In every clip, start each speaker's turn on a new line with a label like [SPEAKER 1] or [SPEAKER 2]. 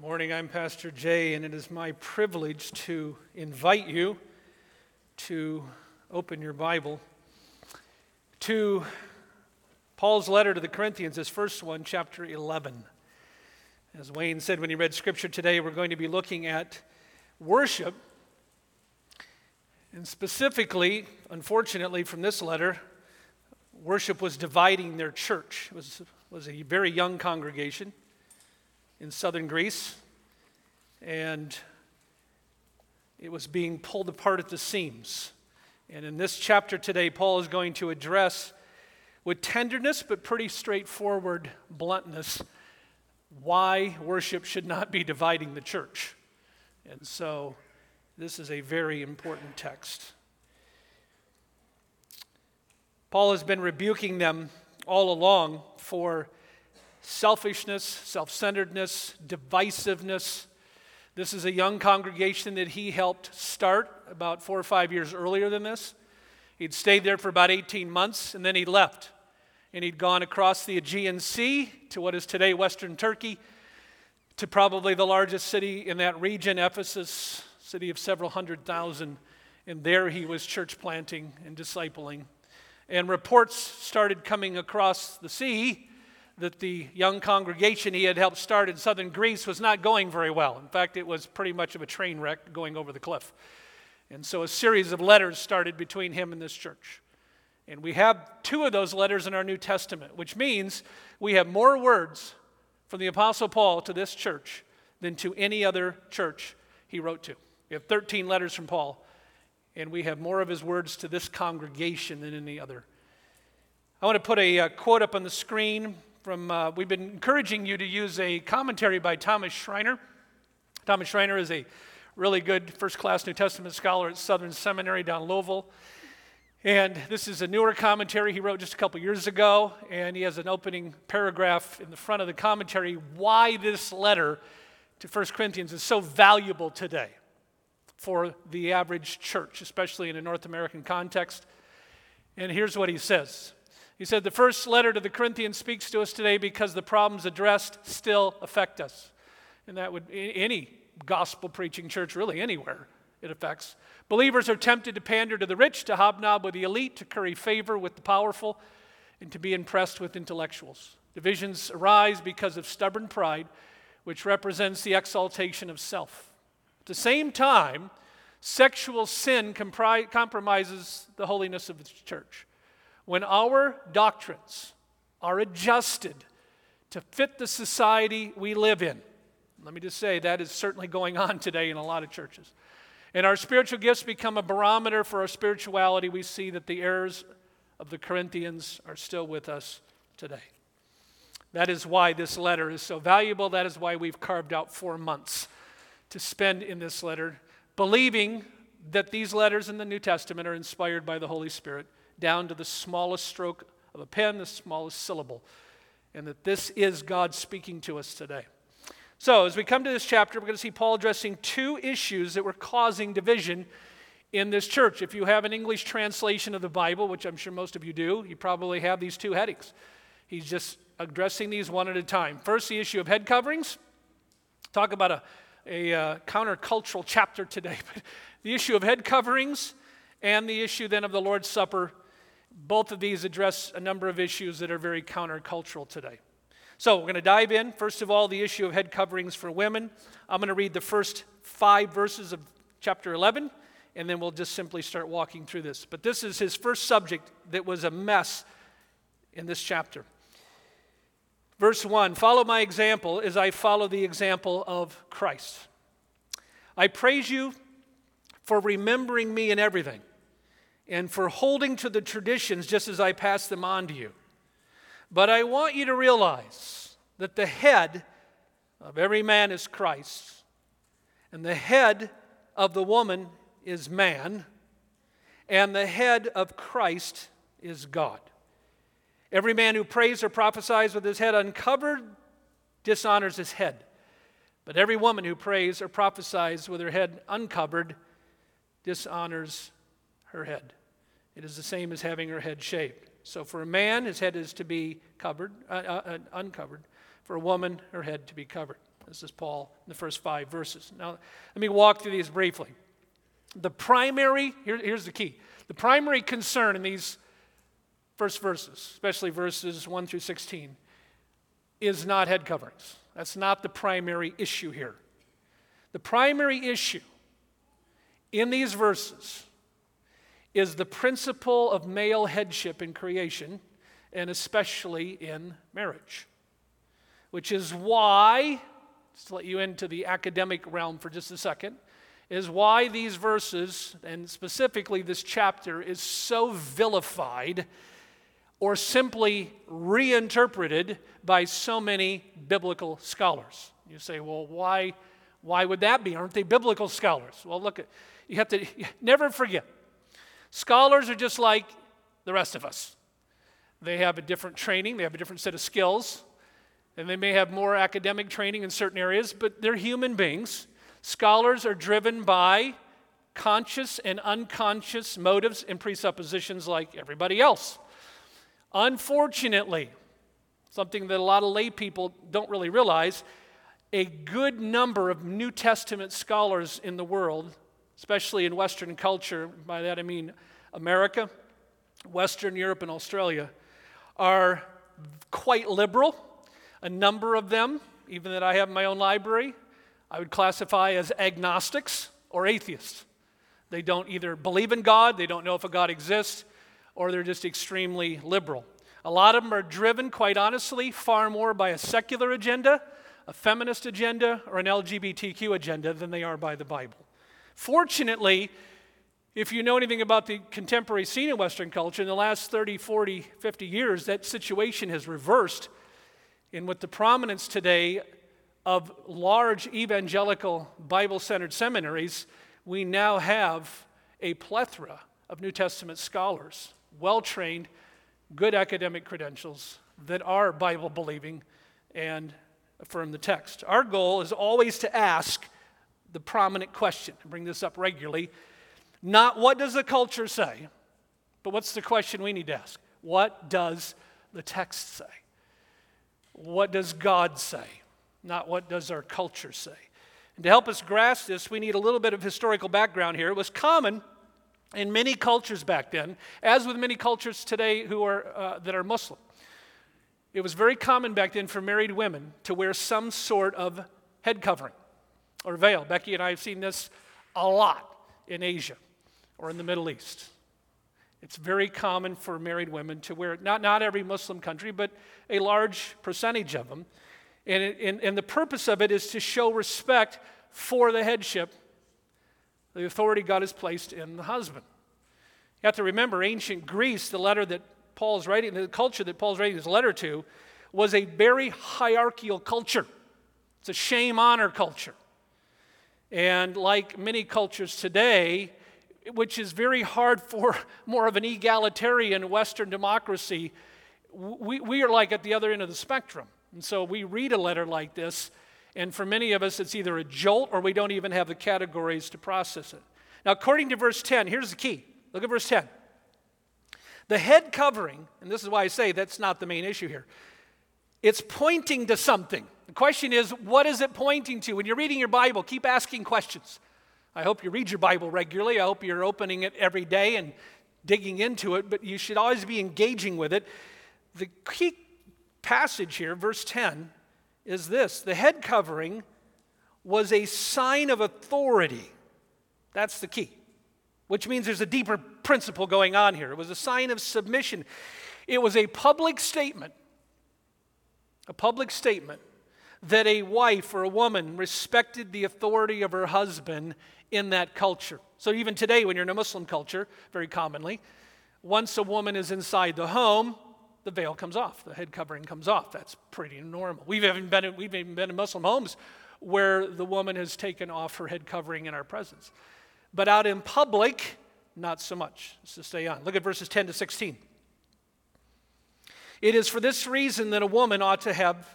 [SPEAKER 1] Good morning. I'm Pastor Jay, and it is my privilege to invite you to open your Bible to Paul's letter to the Corinthians, his first one, chapter 11. As Wayne said when he read scripture today, we're going to be looking at worship. And specifically, unfortunately, from this letter, worship was dividing their church. It was, was a very young congregation in southern Greece, and it was being pulled apart at the seams. And in this chapter today, Paul is going to address with tenderness but pretty straightforward bluntness why worship should not be dividing the church. And so this is a very important text. Paul has been rebuking them all along for selfishness, self centeredness, divisiveness. This is a young congregation that he helped start about four or five years earlier than this. He'd stayed there for about 18 months and then he left. And he'd gone across the Aegean Sea to what is today Western Turkey, to probably the largest city in that region, Ephesus, city of several hundred thousand. And there he was church planting and discipling. And reports started coming across the sea that the young congregation he had helped start in southern Greece was not going very well. In fact, it was pretty much of a train wreck going over the cliff. And so a series of letters started between him and this church. And we have two of those letters in our New Testament, which means we have more words from the Apostle Paul to this church than to any other church he wrote to. We have 13 letters from Paul, and we have more of his words to this congregation than any other. I want to put a, uh, quote up on the screen from, uh, we've been encouraging you to use a commentary by Thomas Schreiner. Thomas Schreiner is a really good first class New Testament scholar at Southern Seminary down Louisville. And this is a newer commentary he wrote just a couple years ago, and he has an opening paragraph in the front of the commentary why this letter to 1 Corinthians is so valuable today for the average church, especially in a North American context. And here's what he says he said, The first letter to the Corinthians speaks to us today because the problems addressed still affect us. And that would, any gospel preaching church, really anywhere it affects. Believers are tempted to pander to the rich, to hobnob with the elite, to curry favor with the powerful, and to be impressed with intellectuals. Divisions arise because of stubborn pride, which represents the exaltation of self. At the same time, sexual sin compri- compromises the holiness of the church when our doctrines are adjusted to fit the society we live in. Let me just say that is certainly going on today in a lot of churches. And our spiritual gifts become a barometer for our spirituality. We see that the errors of the Corinthians are still with us today. That is why this letter is so valuable. That is why we've carved out four months to spend in this letter, believing that these letters in the New Testament are inspired by the Holy Spirit down to the smallest stroke of a pen, the smallest syllable, and that this is God speaking to us today. So, as we come to this chapter, we're going to see Paul addressing two issues that were causing division in this church. If you have an English translation of the Bible, which I'm sure most of you do, you probably have these two headings. He's just addressing these one at a time. First, the issue of head coverings. Talk about a, a uh, countercultural chapter today, but the issue of head coverings and the issue then of the Lord's Supper both of these address a number of issues that are very countercultural today. So, we're going to dive in. First of all, the issue of head coverings for women. I'm going to read the first five verses of chapter 11, and then we'll just simply start walking through this. But this is his first subject that was a mess in this chapter. Verse 1 Follow my example as I follow the example of Christ. I praise you for remembering me in everything and for holding to the traditions just as I pass them on to you. But I want you to realize that the head of every man is Christ, and the head of the woman is man, and the head of Christ is God. Every man who prays or prophesies with his head uncovered dishonors his head. But every woman who prays or prophesies with her head uncovered dishonors her head. It is the same as having her head shaved. So for a man, his head is to be covered, uh, uh, uh, uncovered. For a woman, her head to be covered. This is Paul in the first five verses. Now, let me walk through these briefly. The primary, here, here's the key the primary concern in these first verses, especially verses 1 through 16, is not head coverings. That's not the primary issue here. The primary issue in these verses is the principle of male headship in creation, and especially in marriage. Which is why, just to let you into the academic realm for just a second, is why these verses, and specifically this chapter, is so vilified or simply reinterpreted by so many biblical scholars. You say, well, why, why would that be? Aren't they biblical scholars? Well, look, you have to never forget Scholars are just like the rest of us. They have a different training, they have a different set of skills, and they may have more academic training in certain areas, but they're human beings. Scholars are driven by conscious and unconscious motives and presuppositions like everybody else. Unfortunately, something that a lot of lay people don't really realize, a good number of New Testament scholars in the world especially in Western culture, by that I mean America, Western Europe, and Australia, are quite liberal. A number of them, even that I have in my own library, I would classify as agnostics or atheists. They don't either believe in God, they don't know if a God exists, or they're just extremely liberal. A lot of them are driven, quite honestly, far more by a secular agenda, a feminist agenda, or an LGBTQ agenda than they are by the Bible. Fortunately, if you know anything about the contemporary scene in Western culture, in the last 30, 40, 50 years, that situation has reversed. And with the prominence today of large evangelical Bible centered seminaries, we now have a plethora of New Testament scholars, well trained, good academic credentials that are Bible believing and affirm the text. Our goal is always to ask the prominent question. I bring this up regularly. Not what does the culture say, but what's the question we need to ask? What does the text say? What does God say? Not what does our culture say? And to help us grasp this, we need a little bit of historical background here. It was common in many cultures back then, as with many cultures today who are, uh, that are Muslim. It was very common back then for married women to wear some sort of head covering or veil. Becky and I have seen this a lot in Asia or in the Middle East. It's very common for married women to wear it, not, not every Muslim country, but a large percentage of them. And, it, and, and the purpose of it is to show respect for the headship, the authority God has placed in the husband. You have to remember, ancient Greece, the letter that Paul's writing, the culture that Paul's writing his letter to, was a very hierarchical culture. It's a shame honor culture. And like many cultures today, which is very hard for more of an egalitarian Western democracy, we, we are like at the other end of the spectrum. And so we read a letter like this, and for many of us, it's either a jolt or we don't even have the categories to process it. Now, according to verse 10, here's the key. Look at verse 10. The head covering, and this is why I say that's not the main issue here, it's pointing to something. The question is, what is it pointing to? When you're reading your Bible, keep asking questions. I hope you read your Bible regularly. I hope you're opening it every day and digging into it, but you should always be engaging with it. The key passage here, verse 10, is this the head covering was a sign of authority. That's the key, which means there's a deeper principle going on here. It was a sign of submission, it was a public statement, a public statement that a wife or a woman respected the authority of her husband in that culture. So, even today, when you're in a Muslim culture, very commonly, once a woman is inside the home, the veil comes off, the head covering comes off. That's pretty normal. We've even been in, we've even been in Muslim homes where the woman has taken off her head covering in our presence. But out in public, not so much. Let's stay on. Look at verses 10 to 16. It is for this reason that a woman ought to have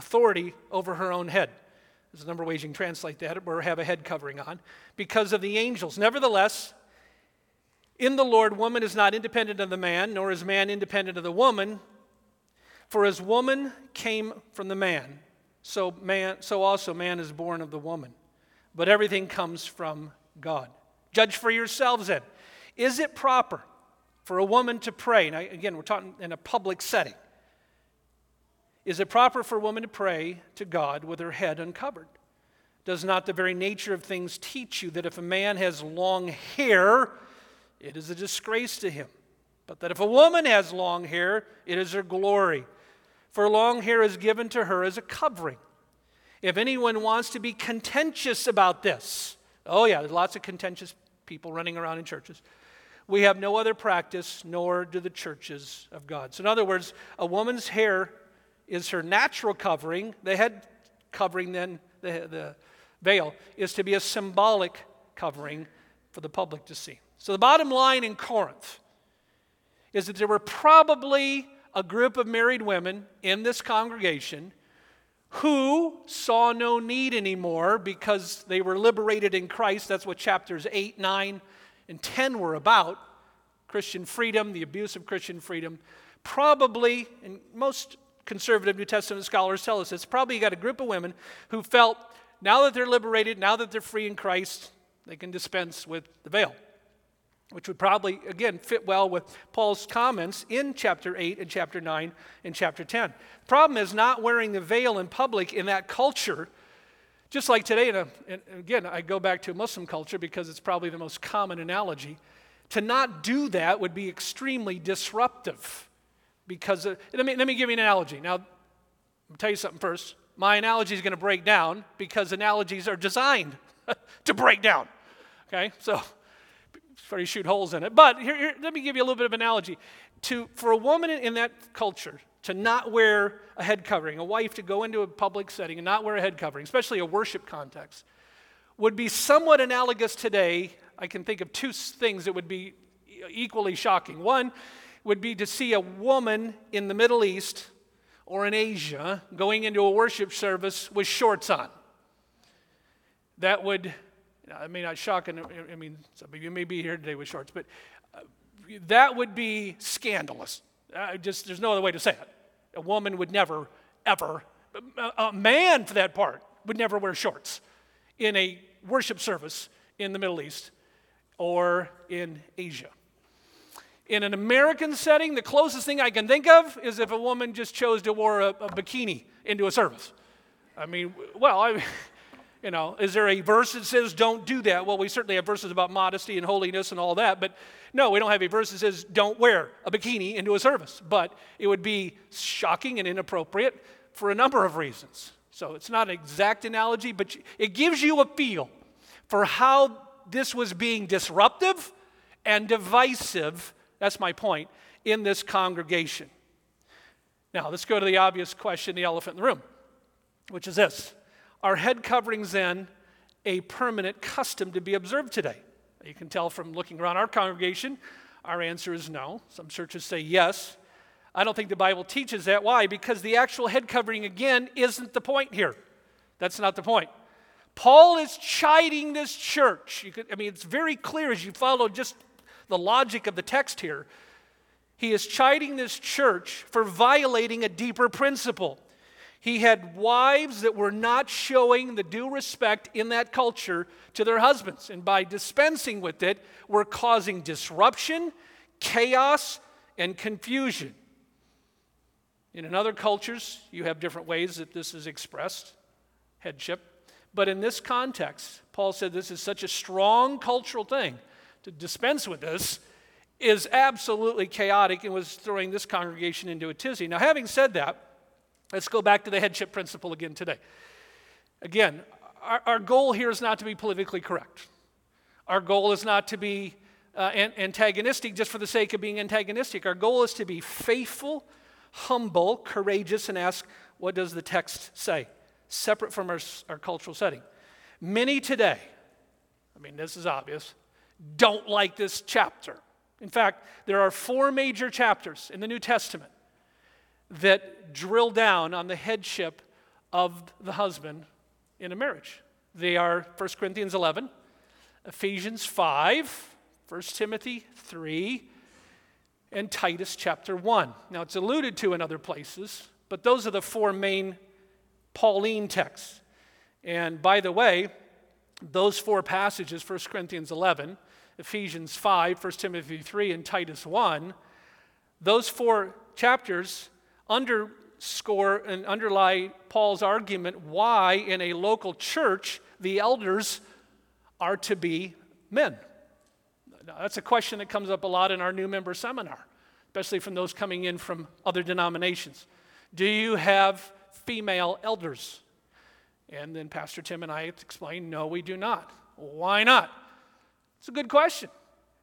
[SPEAKER 1] authority over her own head. There's a number of ways you can translate that, or have a head covering on, because of the angels. Nevertheless, in the Lord, woman is not independent of the man, nor is man independent of the woman. For as woman came from the man, so man so also man is born of the woman. But everything comes from God. Judge for yourselves then. Is it proper for a woman to pray? Now, again, we're talking in a public setting. Is it proper for a woman to pray to God with her head uncovered? Does not the very nature of things teach you that if a man has long hair, it is a disgrace to him? But that if a woman has long hair, it is her glory. For long hair is given to her as a covering. If anyone wants to be contentious about this, oh, yeah, there's lots of contentious people running around in churches. We have no other practice, nor do the churches of God. So, in other words, a woman's hair is her natural covering. The head covering, then, the, the veil, is to be a symbolic covering for the public to see. So, the bottom line in Corinth is that there were probably a group of married women in this congregation who saw no need anymore because they were liberated in Christ. That's what chapters 8, 9, and 10 were about Christian freedom, the abuse of Christian freedom. Probably, and most conservative New Testament scholars tell us it's probably got a group of women who felt now that they're liberated, now that they're free in Christ, they can dispense with the veil which would probably, again, fit well with Paul's comments in chapter 8 and chapter 9 and chapter 10. The problem is not wearing the veil in public in that culture, just like today, uh, and again, I go back to Muslim culture because it's probably the most common analogy. To not do that would be extremely disruptive because, uh, let, me, let me give you an analogy. Now, I'll tell you something first. My analogy is going to break down because analogies are designed to break down. Okay, so before you shoot holes in it. But here, here, let me give you a little bit of analogy. To, for a woman in that culture to not wear a head covering, a wife to go into a public setting and not wear a head covering, especially a worship context, would be somewhat analogous today. I can think of two things that would be equally shocking. One would be to see a woman in the Middle East or in Asia going into a worship service with shorts on. That would I mean, not shocking. I mean, some of you may be here today with shorts, but uh, that would be scandalous. Uh, just there's no other way to say it. A woman would never, ever, a man for that part, would never wear shorts in a worship service in the Middle East or in Asia. In an American setting, the closest thing I can think of is if a woman just chose to wear a, a bikini into a service. I mean, well, I. You know, is there a verse that says don't do that? Well, we certainly have verses about modesty and holiness and all that, but no, we don't have a verse that says don't wear a bikini into a service. But it would be shocking and inappropriate for a number of reasons. So it's not an exact analogy, but it gives you a feel for how this was being disruptive and divisive, that's my point, in this congregation. Now, let's go to the obvious question, the elephant in the room, which is this are head coverings then a permanent custom to be observed today? You can tell from looking around our congregation, our answer is no. Some churches say yes. I don't think the Bible teaches that. Why? Because the actual head covering, again, isn't the point here. That's not the point. Paul is chiding this church. Could, I mean, it's very clear as you follow just the logic of the text here. He is chiding this church for violating a deeper principle. He had wives that were not showing the due respect in that culture to their husbands. And by dispensing with it, were causing disruption, chaos, and confusion. In other cultures, you have different ways that this is expressed headship. But in this context, Paul said this is such a strong cultural thing to dispense with this is absolutely chaotic and was throwing this congregation into a tizzy. Now, having said that, Let's go back to the headship principle again today. Again, our, our goal here is not to be politically correct. Our goal is not to be uh, antagonistic just for the sake of being antagonistic. Our goal is to be faithful, humble, courageous, and ask, what does the text say? Separate from our, our cultural setting. Many today, I mean, this is obvious, don't like this chapter. In fact, there are four major chapters in the New Testament that drill down on the headship of the husband in a marriage. They are 1 Corinthians 11, Ephesians 5, 1 Timothy 3, and Titus chapter 1. Now, it's alluded to in other places, but those are the four main Pauline texts. And by the way, those four passages 1 Corinthians 11, Ephesians 5, 1 Timothy 3, and Titus 1 those four chapters underscore and underlie Paul's argument why, in a local church, the elders are to be men. Now, that's a question that comes up a lot in our new member seminar, especially from those coming in from other denominations. Do you have female elders? And then Pastor Tim and I explained, no, we do not. Why not? It's a good question.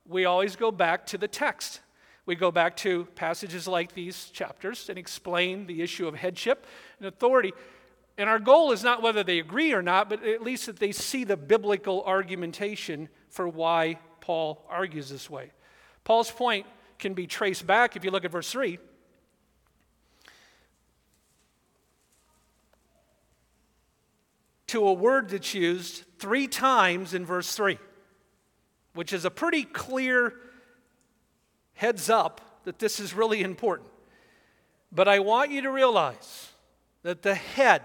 [SPEAKER 1] We always go back to the text. We go back to passages like these chapters and explain the issue of headship and authority. And our goal is not whether they agree or not, but at least that they see the biblical argumentation for why Paul argues this way. Paul's point can be traced back if you look at verse 3 to a word that's used three times in verse 3, which is a pretty clear heads up that this is really important. But I want you to realize that the head,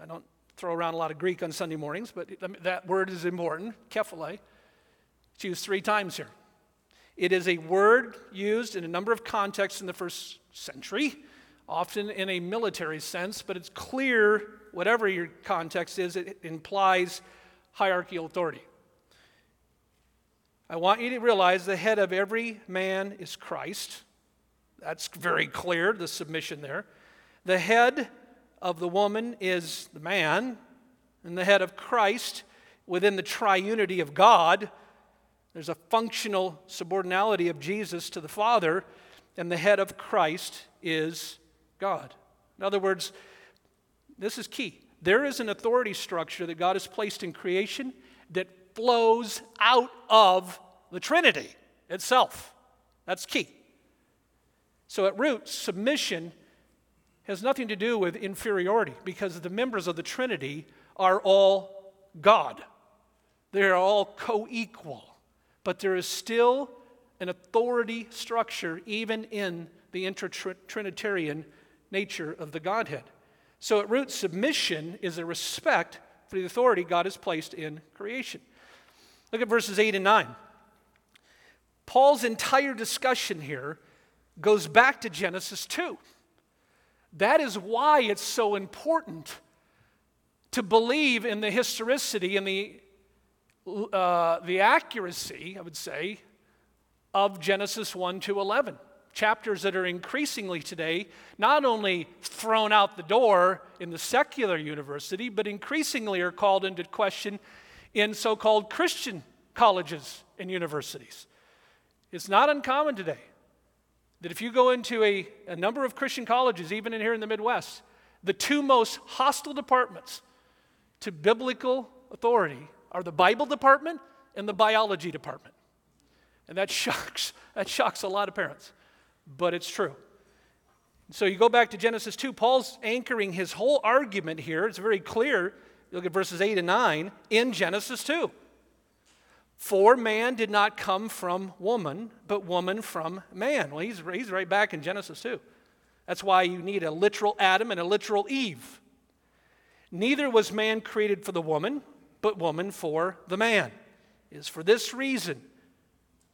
[SPEAKER 1] I don't throw around a lot of Greek on Sunday mornings, but that word is important, kephale. It's used three times here. It is a word used in a number of contexts in the first century, often in a military sense, but it's clear whatever your context is, it implies hierarchical authority. I want you to realize the head of every man is Christ. That's very clear, the submission there. The head of the woman is the man, and the head of Christ within the triunity of God. There's a functional subordinality of Jesus to the Father, and the head of Christ is God. In other words, this is key. There is an authority structure that God has placed in creation that flows out of the Trinity itself. That's key. So, at root, submission has nothing to do with inferiority because the members of the Trinity are all God. They are all co equal. But there is still an authority structure even in the inter Trinitarian nature of the Godhead. So, at root, submission is a respect for the authority God has placed in creation. Look at verses 8 and 9. Paul's entire discussion here goes back to Genesis 2. That is why it's so important to believe in the historicity and the, uh, the accuracy, I would say, of Genesis 1 to 11 chapters that are increasingly today not only thrown out the door in the secular university, but increasingly are called into question in so called Christian colleges and universities. It's not uncommon today that if you go into a, a number of Christian colleges, even in here in the Midwest, the two most hostile departments to biblical authority are the Bible department and the biology department. And that shocks, that shocks a lot of parents but it's true. So you go back to Genesis 2, Paul's anchoring his whole argument here. It's very clear. Look at verses 8 and 9 in Genesis 2. For man did not come from woman, but woman from man. Well, he's, he's right back in Genesis 2. That's why you need a literal Adam and a literal Eve. Neither was man created for the woman, but woman for the man. It is for this reason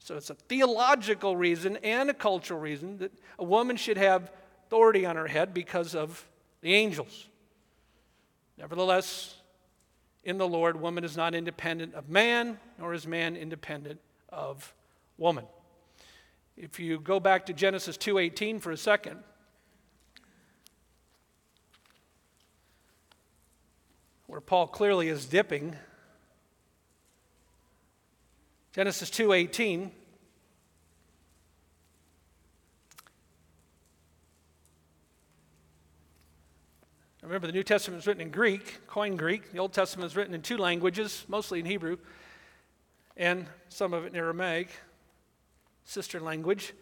[SPEAKER 1] so it's a theological reason and a cultural reason that a woman should have authority on her head because of the angels. Nevertheless, in the Lord, woman is not independent of man, nor is man independent of woman. If you go back to Genesis 2:18 for a second, where Paul clearly is dipping Genesis 2:18 Remember, the New Testament is written in Greek, Koine Greek. The Old Testament is written in two languages, mostly in Hebrew, and some of it in Aramaic, sister language.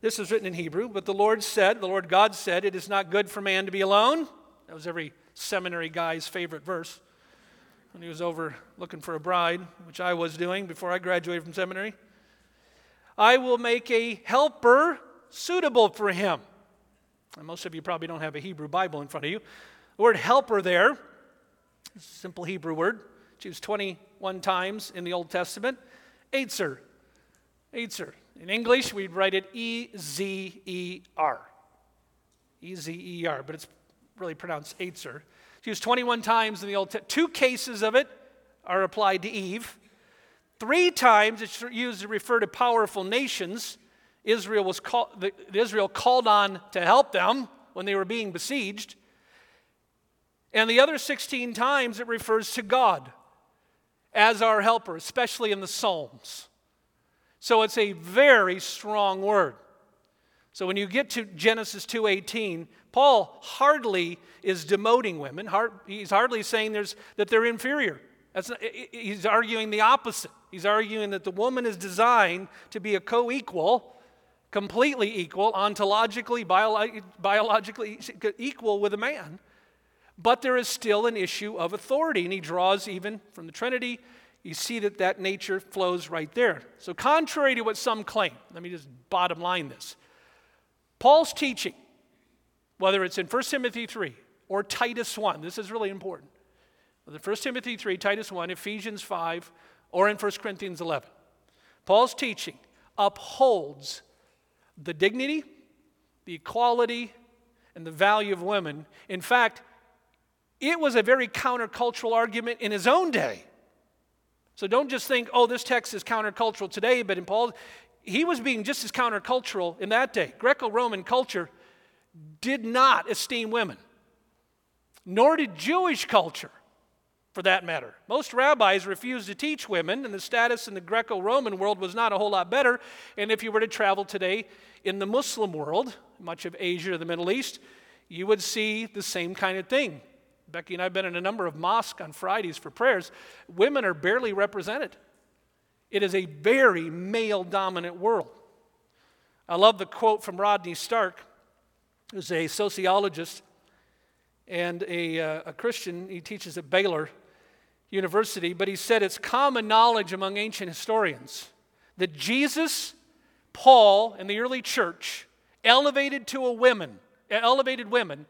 [SPEAKER 1] This is written in Hebrew, but the Lord said, the Lord God said, it is not good for man to be alone. That was every seminary guy's favorite verse when he was over looking for a bride, which I was doing before I graduated from seminary. I will make a helper suitable for him. And most of you probably don't have a Hebrew Bible in front of you, The word helper there, simple Hebrew word, it's used 21 times in the Old Testament. Eitzer. Eitzer. In English, we'd write it E Z E R. E Z E R, but it's really pronounced Eitzer. It's used 21 times in the Old Testament. Two cases of it are applied to Eve. Three times it's used to refer to powerful nations. Israel, was call, the, Israel called on to help them when they were being besieged. And the other 16 times it refers to God as our helper, especially in the Psalms. So it's a very strong word. So when you get to Genesis 2:18, Paul hardly is demoting women. He's hardly saying that they're inferior. Not, he's arguing the opposite. He's arguing that the woman is designed to be a co-equal, completely equal, ontologically, biologically equal with a man. But there is still an issue of authority, and he draws even from the Trinity. You see that that nature flows right there. So, contrary to what some claim, let me just bottom line this Paul's teaching, whether it's in 1 Timothy 3 or Titus 1, this is really important. Whether 1 Timothy 3, Titus 1, Ephesians 5, or in 1 Corinthians 11, Paul's teaching upholds the dignity, the equality, and the value of women. In fact, it was a very countercultural argument in his own day. So don't just think, oh, this text is countercultural today, but in Paul, he was being just as countercultural in that day. Greco Roman culture did not esteem women, nor did Jewish culture, for that matter. Most rabbis refused to teach women, and the status in the Greco Roman world was not a whole lot better. And if you were to travel today in the Muslim world, much of Asia or the Middle East, you would see the same kind of thing. Becky and I have been in a number of mosques on Fridays for prayers. Women are barely represented. It is a very male dominant world. I love the quote from Rodney Stark, who's a sociologist and a, uh, a Christian. He teaches at Baylor University, but he said it's common knowledge among ancient historians that Jesus, Paul, and the early church elevated to a women, elevated women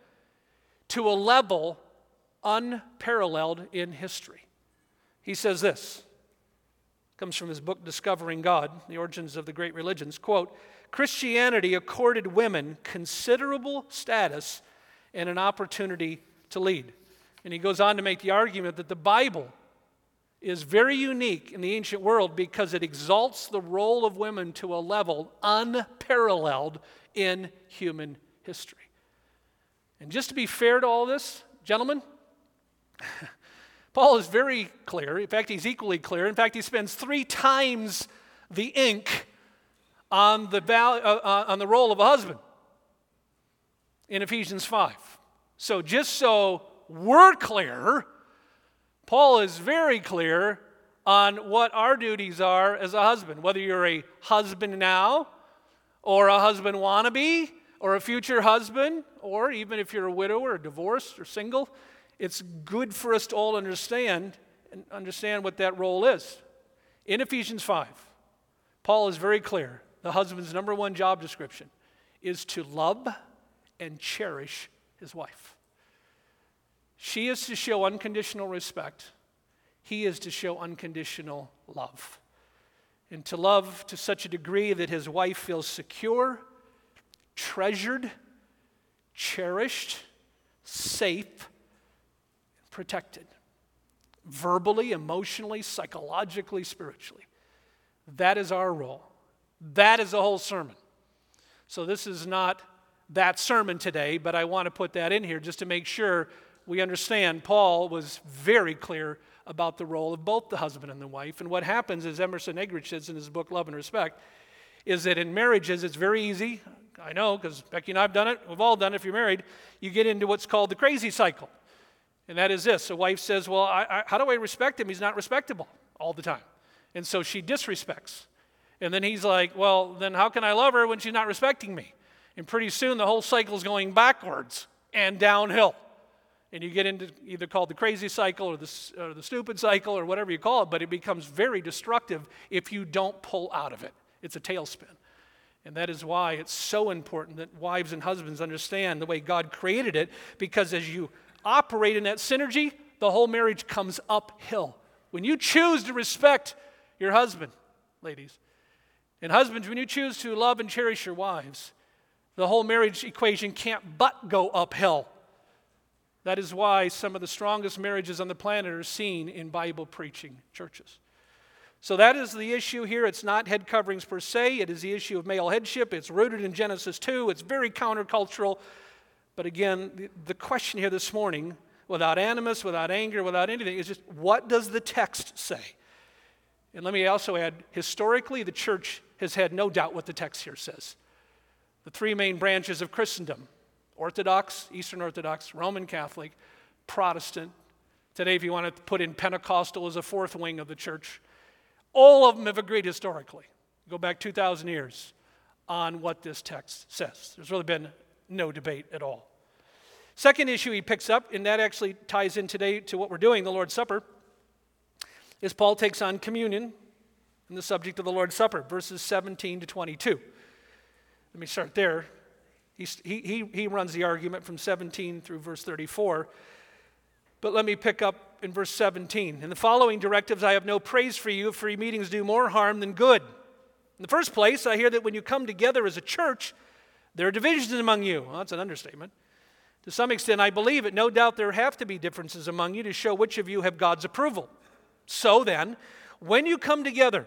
[SPEAKER 1] to a level unparalleled in history. He says this comes from his book discovering god the origins of the great religions quote christianity accorded women considerable status and an opportunity to lead and he goes on to make the argument that the bible is very unique in the ancient world because it exalts the role of women to a level unparalleled in human history and just to be fair to all this gentlemen Paul is very clear. In fact, he's equally clear. In fact, he spends three times the ink on the, uh, uh, on the role of a husband in Ephesians 5. So, just so we're clear, Paul is very clear on what our duties are as a husband, whether you're a husband now, or a husband wannabe, or a future husband, or even if you're a widow or divorced or single it's good for us to all understand and understand what that role is. In Ephesians 5, Paul is very clear. The husband's number one job description is to love and cherish his wife. She is to show unconditional respect, he is to show unconditional love. And to love to such a degree that his wife feels secure, treasured, cherished, safe, protected verbally, emotionally, psychologically, spiritually. That is our role. That is the whole sermon. So, this is not that sermon today, but I want to put that in here just to make sure we understand Paul was very clear about the role of both the husband and the wife. And what happens, as Emerson Eggerichs says in his book, Love and Respect, is that in marriages, it's very easy. I know because Becky and I have done it. We've all done it if you're married. You get into what's called the crazy cycle. And that is this a wife says, Well, I, I, how do I respect him? He's not respectable all the time. And so she disrespects. And then he's like, Well, then how can I love her when she's not respecting me? And pretty soon the whole cycle is going backwards and downhill. And you get into either called the crazy cycle or the, or the stupid cycle or whatever you call it, but it becomes very destructive if you don't pull out of it. It's a tailspin. And that is why it's so important that wives and husbands understand the way God created it, because as you operate in that synergy, the whole marriage comes uphill. When you choose to respect your husband, ladies, and husbands, when you choose to love and cherish your wives, the whole marriage equation can't but go uphill. That is why some of the strongest marriages on the planet are seen in Bible preaching churches. So that is the issue here. It's not head coverings per se, it is the issue of male headship. It's rooted in Genesis 2. It's very countercultural. But again, the question here this morning, without animus, without anger, without anything, is just what does the text say? And let me also add historically, the church has had no doubt what the text here says. The three main branches of Christendom Orthodox, Eastern Orthodox, Roman Catholic, Protestant. Today, if you want to put in Pentecostal as a fourth wing of the church, all of them have agreed historically. Go back 2,000 years on what this text says. There's really been no debate at all. Second issue he picks up, and that actually ties in today to what we're doing, the Lord's Supper, is Paul takes on communion and the subject of the Lord's Supper, verses 17 to 22. Let me start there. He, he, he runs the argument from 17 through verse 34. But let me pick up in verse 17. In the following directives, I have no praise for you, for your meetings do more harm than good. In the first place, I hear that when you come together as a church, there are divisions among you. Well, that's an understatement. To some extent, I believe it. No doubt there have to be differences among you to show which of you have God's approval. So then, when you come together,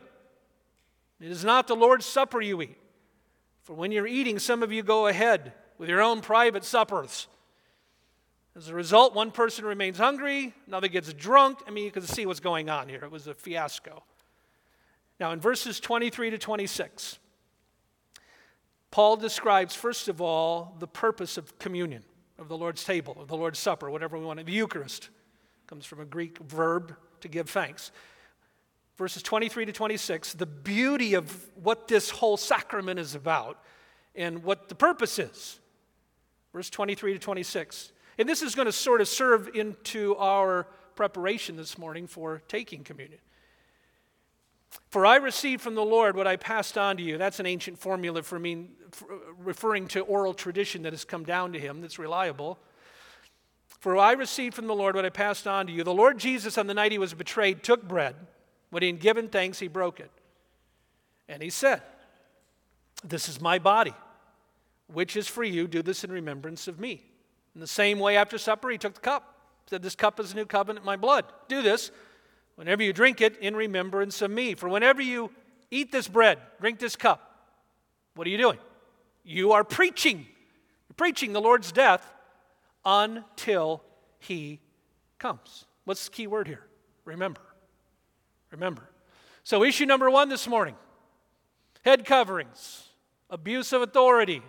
[SPEAKER 1] it is not the Lord's Supper you eat. For when you're eating, some of you go ahead with your own private suppers. As a result, one person remains hungry, another gets drunk. I mean, you can see what's going on here. It was a fiasco. Now, in verses 23 to 26, Paul describes, first of all, the purpose of communion, of the Lord's table, of the Lord's Supper, whatever we want. The Eucharist comes from a Greek verb to give thanks verses 23 to 26, the beauty of what this whole sacrament is about and what the purpose is. Verse 23 to 26. And this is going to sort of serve into our preparation this morning for taking communion. For I received from the Lord what I passed on to you. That's an ancient formula for me, referring to oral tradition that has come down to him that's reliable. For I received from the Lord what I passed on to you. The Lord Jesus, on the night he was betrayed, took bread. When he had given thanks, he broke it. And he said, This is my body, which is for you. Do this in remembrance of me. In the same way, after supper, he took the cup, said, This cup is a new covenant in my blood. Do this whenever you drink it in remembrance of me. For whenever you eat this bread, drink this cup, what are you doing? You are preaching. You're preaching the Lord's death until he comes. What's the key word here? Remember. Remember. So, issue number one this morning head coverings, abuse of authority,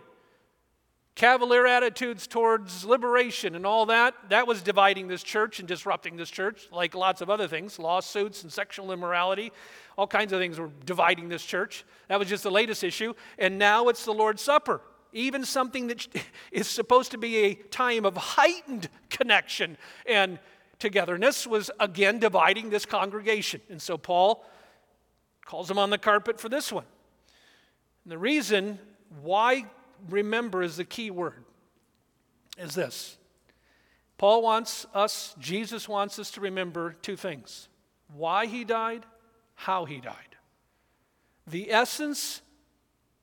[SPEAKER 1] cavalier attitudes towards liberation, and all that. That was dividing this church and disrupting this church, like lots of other things lawsuits and sexual immorality. All kinds of things were dividing this church. That was just the latest issue. And now it's the Lord's Supper even something that is supposed to be a time of heightened connection and togetherness was again dividing this congregation. And so Paul calls them on the carpet for this one. And the reason why remember is the key word is this Paul wants us, Jesus wants us to remember two things why he died, how he died. The essence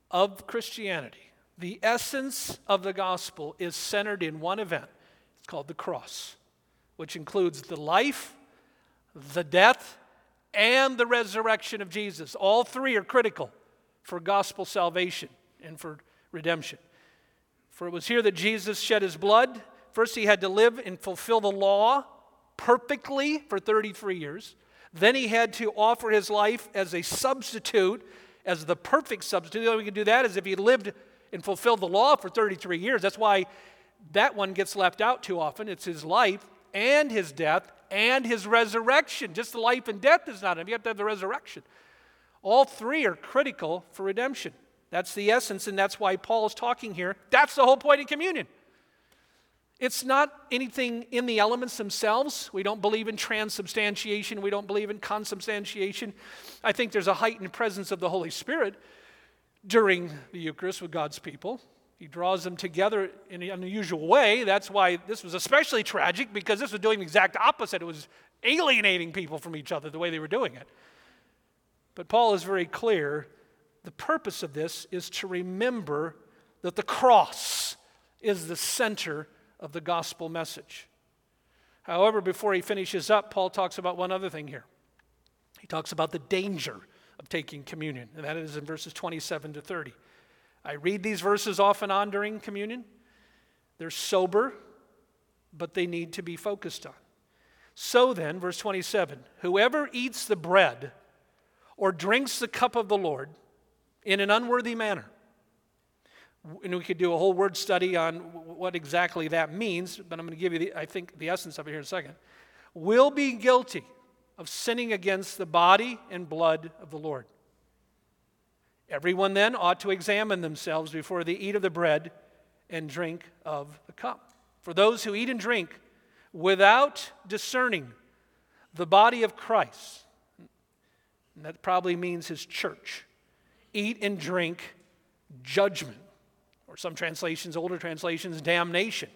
[SPEAKER 1] of Christianity, the essence of the gospel is centered in one event. It's called the cross which includes the life, the death, and the resurrection of Jesus. All three are critical for gospel salvation and for redemption. For it was here that Jesus shed his blood. First, he had to live and fulfill the law perfectly for 33 years. Then he had to offer his life as a substitute, as the perfect substitute. The only way we can do that is if he lived and fulfilled the law for 33 years. That's why that one gets left out too often. It's his life and his death and his resurrection. Just the life and death is not enough. You have to have the resurrection. All three are critical for redemption. That's the essence, and that's why Paul is talking here. That's the whole point of communion. It's not anything in the elements themselves. We don't believe in transubstantiation. We don't believe in consubstantiation. I think there's a heightened presence of the Holy Spirit during the Eucharist with God's people. He draws them together in an unusual way. That's why this was especially tragic because this was doing the exact opposite. It was alienating people from each other the way they were doing it. But Paul is very clear the purpose of this is to remember that the cross is the center of the gospel message. However, before he finishes up, Paul talks about one other thing here. He talks about the danger of taking communion, and that is in verses 27 to 30. I read these verses off and on during communion. They're sober, but they need to be focused on. So then, verse 27 whoever eats the bread or drinks the cup of the Lord in an unworthy manner, and we could do a whole word study on what exactly that means, but I'm going to give you, the, I think, the essence of it here in a second, will be guilty of sinning against the body and blood of the Lord. Everyone then ought to examine themselves before they eat of the bread and drink of the cup. For those who eat and drink without discerning the body of Christ, and that probably means his church, eat and drink judgment or some translations, older translations, damnation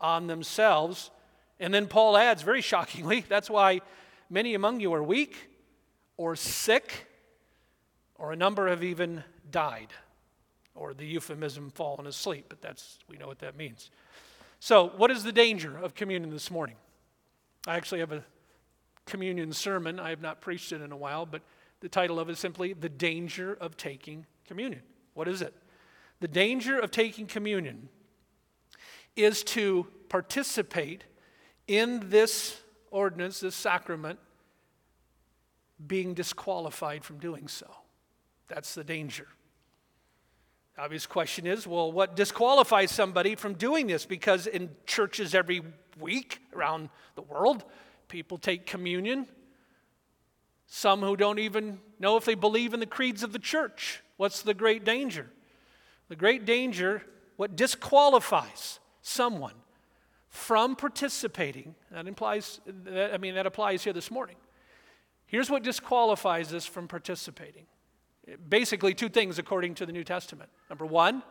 [SPEAKER 1] on themselves. And then Paul adds, very shockingly, that's why many among you are weak or sick, or a number have even died, or the euphemism fallen asleep, but that's, we know what that means. So, what is the danger of communion this morning? I actually have a communion sermon. I have not preached it in a while, but the title of it is simply The Danger of Taking Communion. What is it? The danger of taking communion is to participate in this ordinance, this sacrament, being disqualified from doing so. That's the danger. The obvious question is well, what disqualifies somebody from doing this? Because in churches every week around the world, people take communion. Some who don't even know if they believe in the creeds of the church. What's the great danger? The great danger, what disqualifies someone from participating, that implies, I mean, that applies here this morning. Here's what disqualifies us from participating. Basically, two things according to the New Testament. Number one,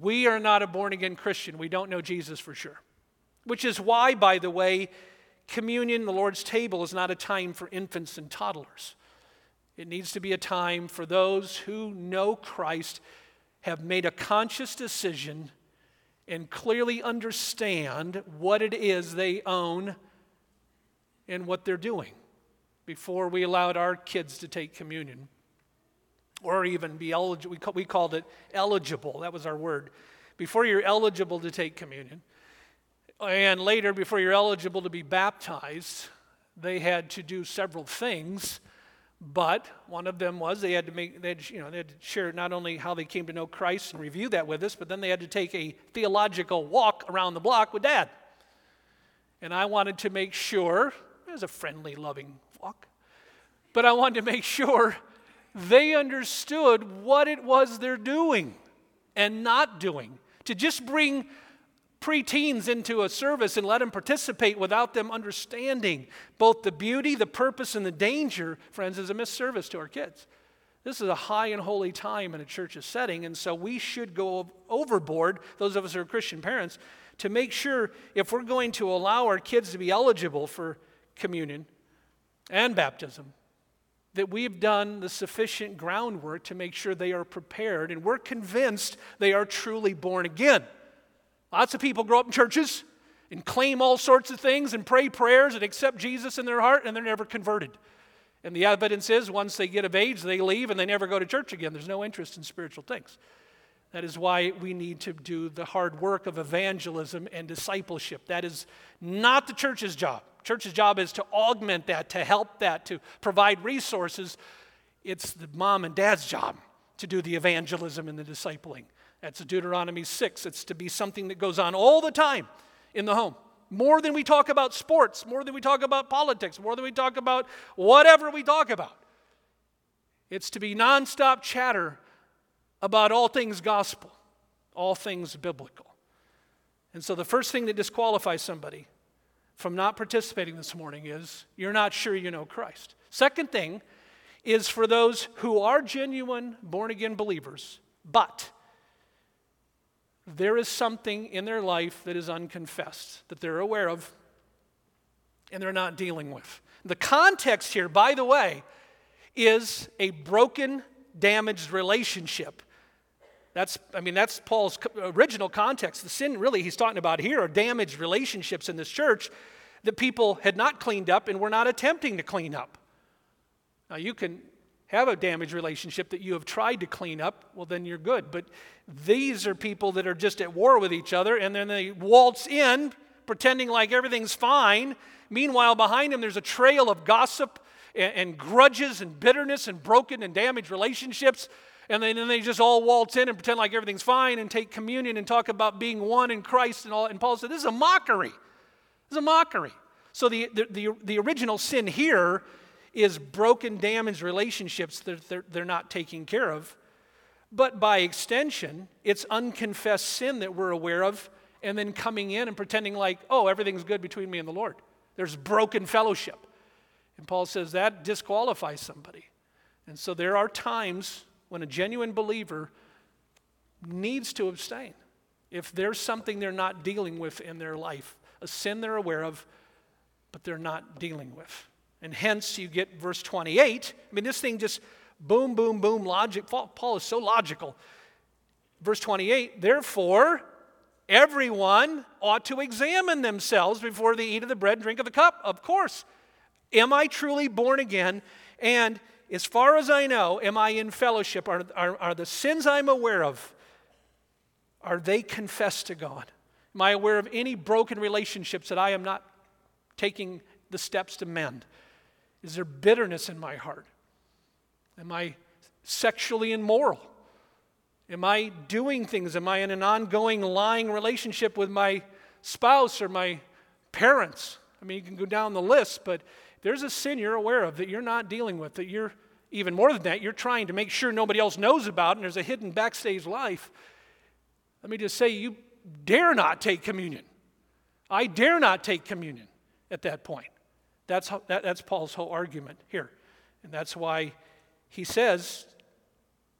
[SPEAKER 1] we are not a born again Christian. We don't know Jesus for sure. Which is why, by the way, communion, the Lord's table, is not a time for infants and toddlers. It needs to be a time for those who know Christ have made a conscious decision and clearly understand what it is they own and what they're doing before we allowed our kids to take communion or even be eligible. We, called it eligible, that was our word. Before you're eligible to take communion, and later, before you're eligible to be baptized, they had to do several things but one of them was they had to make, they had, you know, they had to share not only how they came to know Christ and review that with us, but then they had to take a theological walk around the block with Dad. And I wanted to make sure, it was a friendly, loving walk, but I wanted to make sure they understood what it was they're doing and not doing. To just bring preteens into a service and let them participate without them understanding both the beauty, the purpose, and the danger, friends, is a misservice to our kids. This is a high and holy time in a church's setting, and so we should go overboard, those of us who are Christian parents, to make sure if we're going to allow our kids to be eligible for communion and baptism, that we've done the sufficient groundwork to make sure they are prepared and we're convinced they are truly born again. Lots of people grow up in churches and claim all sorts of things and pray prayers and accept Jesus in their heart, and they're never converted. And the evidence is once they get of age, they leave and they never go to church again. There's no interest in spiritual things. That is why we need to do the hard work of evangelism and discipleship. That is not the church's job. Church's job is to augment that, to help that, to provide resources. It's the mom and dad's job to do the evangelism and the discipling. That's Deuteronomy 6. It's to be something that goes on all the time in the home. More than we talk about sports, more than we talk about politics, more than we talk about whatever we talk about. It's to be nonstop chatter about all things gospel, all things biblical. And so the first thing that disqualifies somebody from not participating this morning is you're not sure you know Christ. Second thing is for those who are genuine born again believers, but there is something in their life that is unconfessed, that they're aware of, and they're not dealing with. The context here, by the way, is a broken, damaged relationship. That's, I mean, that's Paul's original context. The sin, really, he's talking about here are damaged relationships in this church that people had not cleaned up and were not attempting to clean up. Now, you can have a damaged relationship that you have tried to clean up, well, then you're good. But these are people that are just at war with each other, and then they waltz in pretending like everything's fine. Meanwhile, behind them, there's a trail of gossip and, and grudges and bitterness and broken and damaged relationships. And then, they just all waltz in and pretend like everything's fine and take communion and talk about being one in Christ and all. And Paul said, This is a mockery. This is a mockery. So the, the, the, the original sin here is broken, damaged relationships that they're, they're not taking care of. But by extension, it's unconfessed sin that we're aware of, and then coming in and pretending like, oh, everything's good between me and the Lord. There's broken fellowship. And Paul says that disqualifies somebody. And so there are times when a genuine believer needs to abstain. If there's something they're not dealing with in their life, a sin they're aware of, but they're not dealing with. And hence you get verse 28. I mean, this thing just boom, boom, boom, logic. Paul is so logical. Verse 28 Therefore, everyone ought to examine themselves before they eat of the bread and drink of the cup. Of course. Am I truly born again? And as far as I know, am I in fellowship? Are, are, are the sins I'm aware of, are they confessed to God? Am I aware of any broken relationships that I am not taking the steps to mend? Is there bitterness in my heart? Am I sexually immoral? Am I doing things? Am I in an ongoing lying relationship with my spouse or my parents? I mean, you can go down the list, but there's a sin you're aware of that you're not dealing with, that you're, even more than that, you're trying to make sure nobody else knows about, and there's a hidden backstage life. Let me just say, you dare not take communion. I dare not take communion at that point. That's, how, that, that's Paul's whole argument here. And that's why he says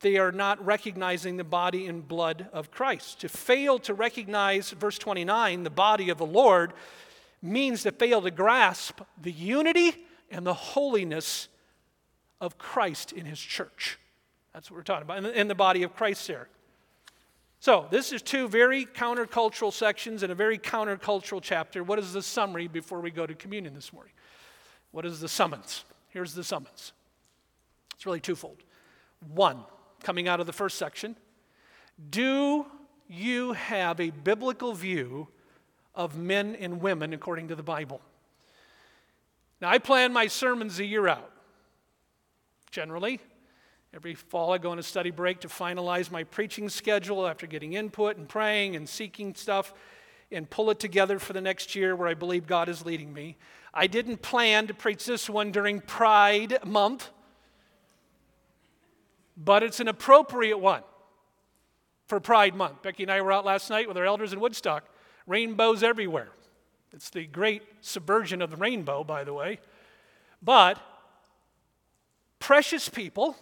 [SPEAKER 1] they are not recognizing the body and blood of Christ. To fail to recognize, verse 29, the body of the Lord means to fail to grasp the unity and the holiness of Christ in his church. That's what we're talking about, in the, body of Christ there. So, this is two very countercultural sections and a very countercultural chapter. What is the summary before we go to communion this morning? What is the summons? Here's the summons. It's really twofold. One, coming out of the first section, do you have a biblical view of men and women according to the Bible? Now, I plan my sermons a year out, generally. Every fall, I go on a study break to finalize my preaching schedule after getting input and praying and seeking stuff and pull it together for the next year where I believe God is leading me. I didn't plan to preach this one during Pride Month, but it's an appropriate one for Pride Month. Becky and I were out last night with our elders in Woodstock. Rainbows everywhere. It's the great subversion of the rainbow, by the way. But precious people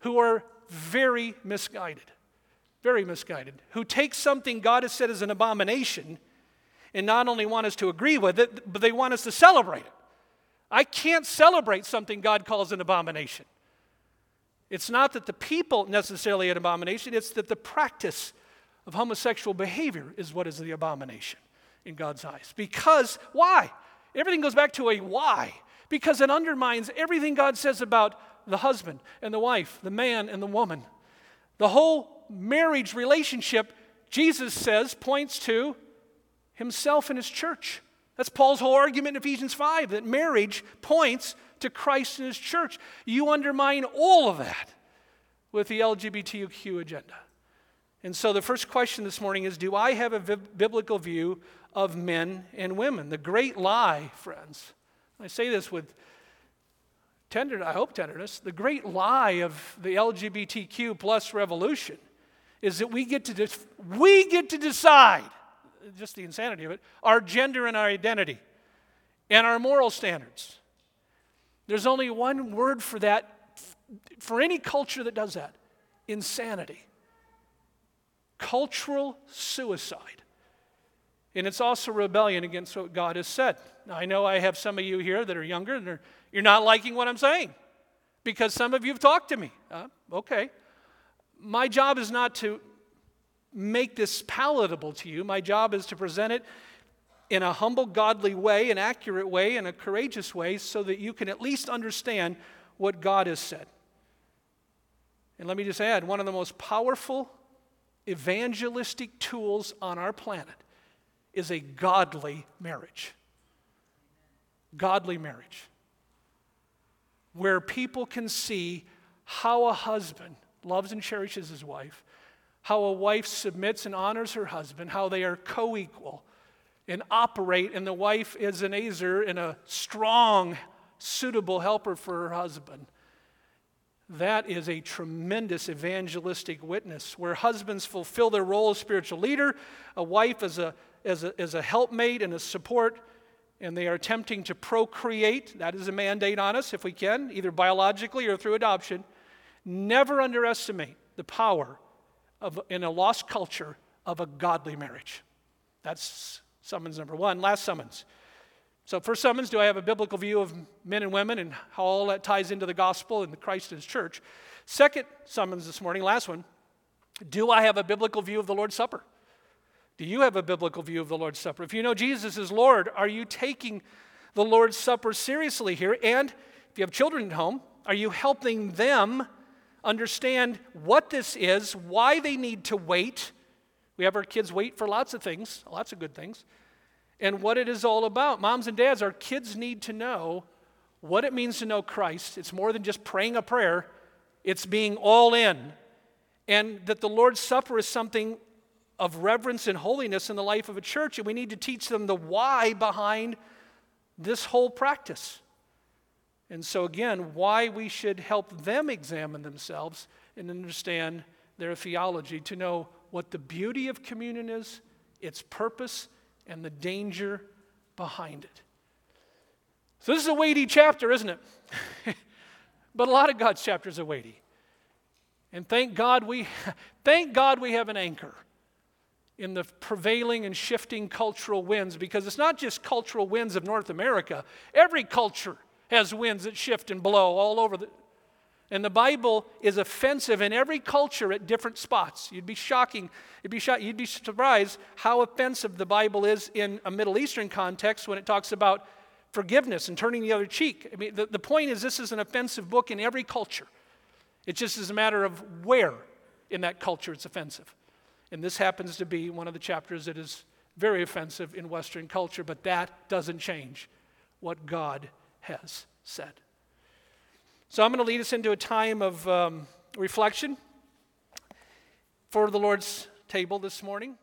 [SPEAKER 1] who are very misguided, very misguided, who take something God has said is an abomination and not only want us to agree with it, but they want us to celebrate it. I can't celebrate something God calls an abomination. It's not that the people necessarily an abomination, it's that the practice of homosexual behavior is what is the abomination in God's eyes. Because, why? Everything goes back to a why. Because it undermines everything God says about the husband and the wife, the man and the woman. The whole marriage relationship, Jesus says, points to himself and his church. That's Paul's whole argument in Ephesians 5 that marriage points to Christ and his church. You undermine all of that with the LGBTQ agenda. And so the first question this morning is Do I have a v- biblical view of men and women? The great lie, friends, I say this with tender, I hope tenderness, the great lie of the LGBTQ plus revolution is that we get to, we get to decide just the insanity of it, our gender and our identity and our moral standards. There's only one word for that, for any culture that does that insanity. cultural suicide. And it's also rebellion against what God has said. Now, I know I have some of you here that are younger and you're not liking what I'm saying because some of you have talked to me. Uh, okay. My job is not to make this palatable to you, my job is to present it in a humble, godly way, an accurate way, and a courageous way so that you can at least understand what God has said. And let me just add one of the most powerful evangelistic tools on our planet is a godly marriage. Godly marriage. Where people can see how a husband loves and cherishes his wife, how a wife submits and honors her husband, how they are co equal and operate, and the wife is an ezer and a strong, suitable helper for her husband. That is a tremendous evangelistic witness where husbands fulfill their role as spiritual leader, a wife as a, as a, as a helpmate and a support, and they are attempting to procreate. That is a mandate on us if we can, either biologically or through adoption. Never underestimate the power of, in a lost culture of a godly marriage. That's summons number one. Last summons. So, first summons, do I have a biblical view of men and women and how all that ties into the gospel and the Christ and his church? Second summons this morning, last one, do I have a biblical view of the Lord's Supper? Do you have a biblical view of the Lord's Supper? If you know Jesus is Lord, are you taking the Lord's Supper seriously here? And if you have children at home, are you helping them understand what this is, why they need to wait? We have our kids wait for lots of things, lots of good things and what it is all about. Moms and dads, our kids need to know what it means to know Christ. It's more than just praying a prayer, it's being all in. And that the Lord's Supper is something of reverence and holiness in the life of a church, and we need to teach them the why behind this whole practice. And so, again, why we should help them examine themselves and understand their theology to know what the beauty of communion is, its purpose, and the danger behind it. So, this is a weighty chapter, isn't it? but a lot of God's chapters are weighty. And thank God we, thank God we have an anchor in the prevailing and shifting cultural winds because it's not just cultural winds of North America. Every culture has winds that shift and blow all over the, and the Bible is offensive in every culture at different spots. You'd be shocking, you'd be, shocked, you'd be surprised how offensive the Bible is in a Middle Eastern context when it talks about forgiveness and turning the other cheek. I mean, the, the point is, this is an offensive book in every culture. It just is a matter of where in that culture it's offensive. And this happens to be one of the chapters that is very offensive in Western culture, but that doesn't change what God has said. So I'm going to lead us into a time of um, reflection for the Lord's table this morning.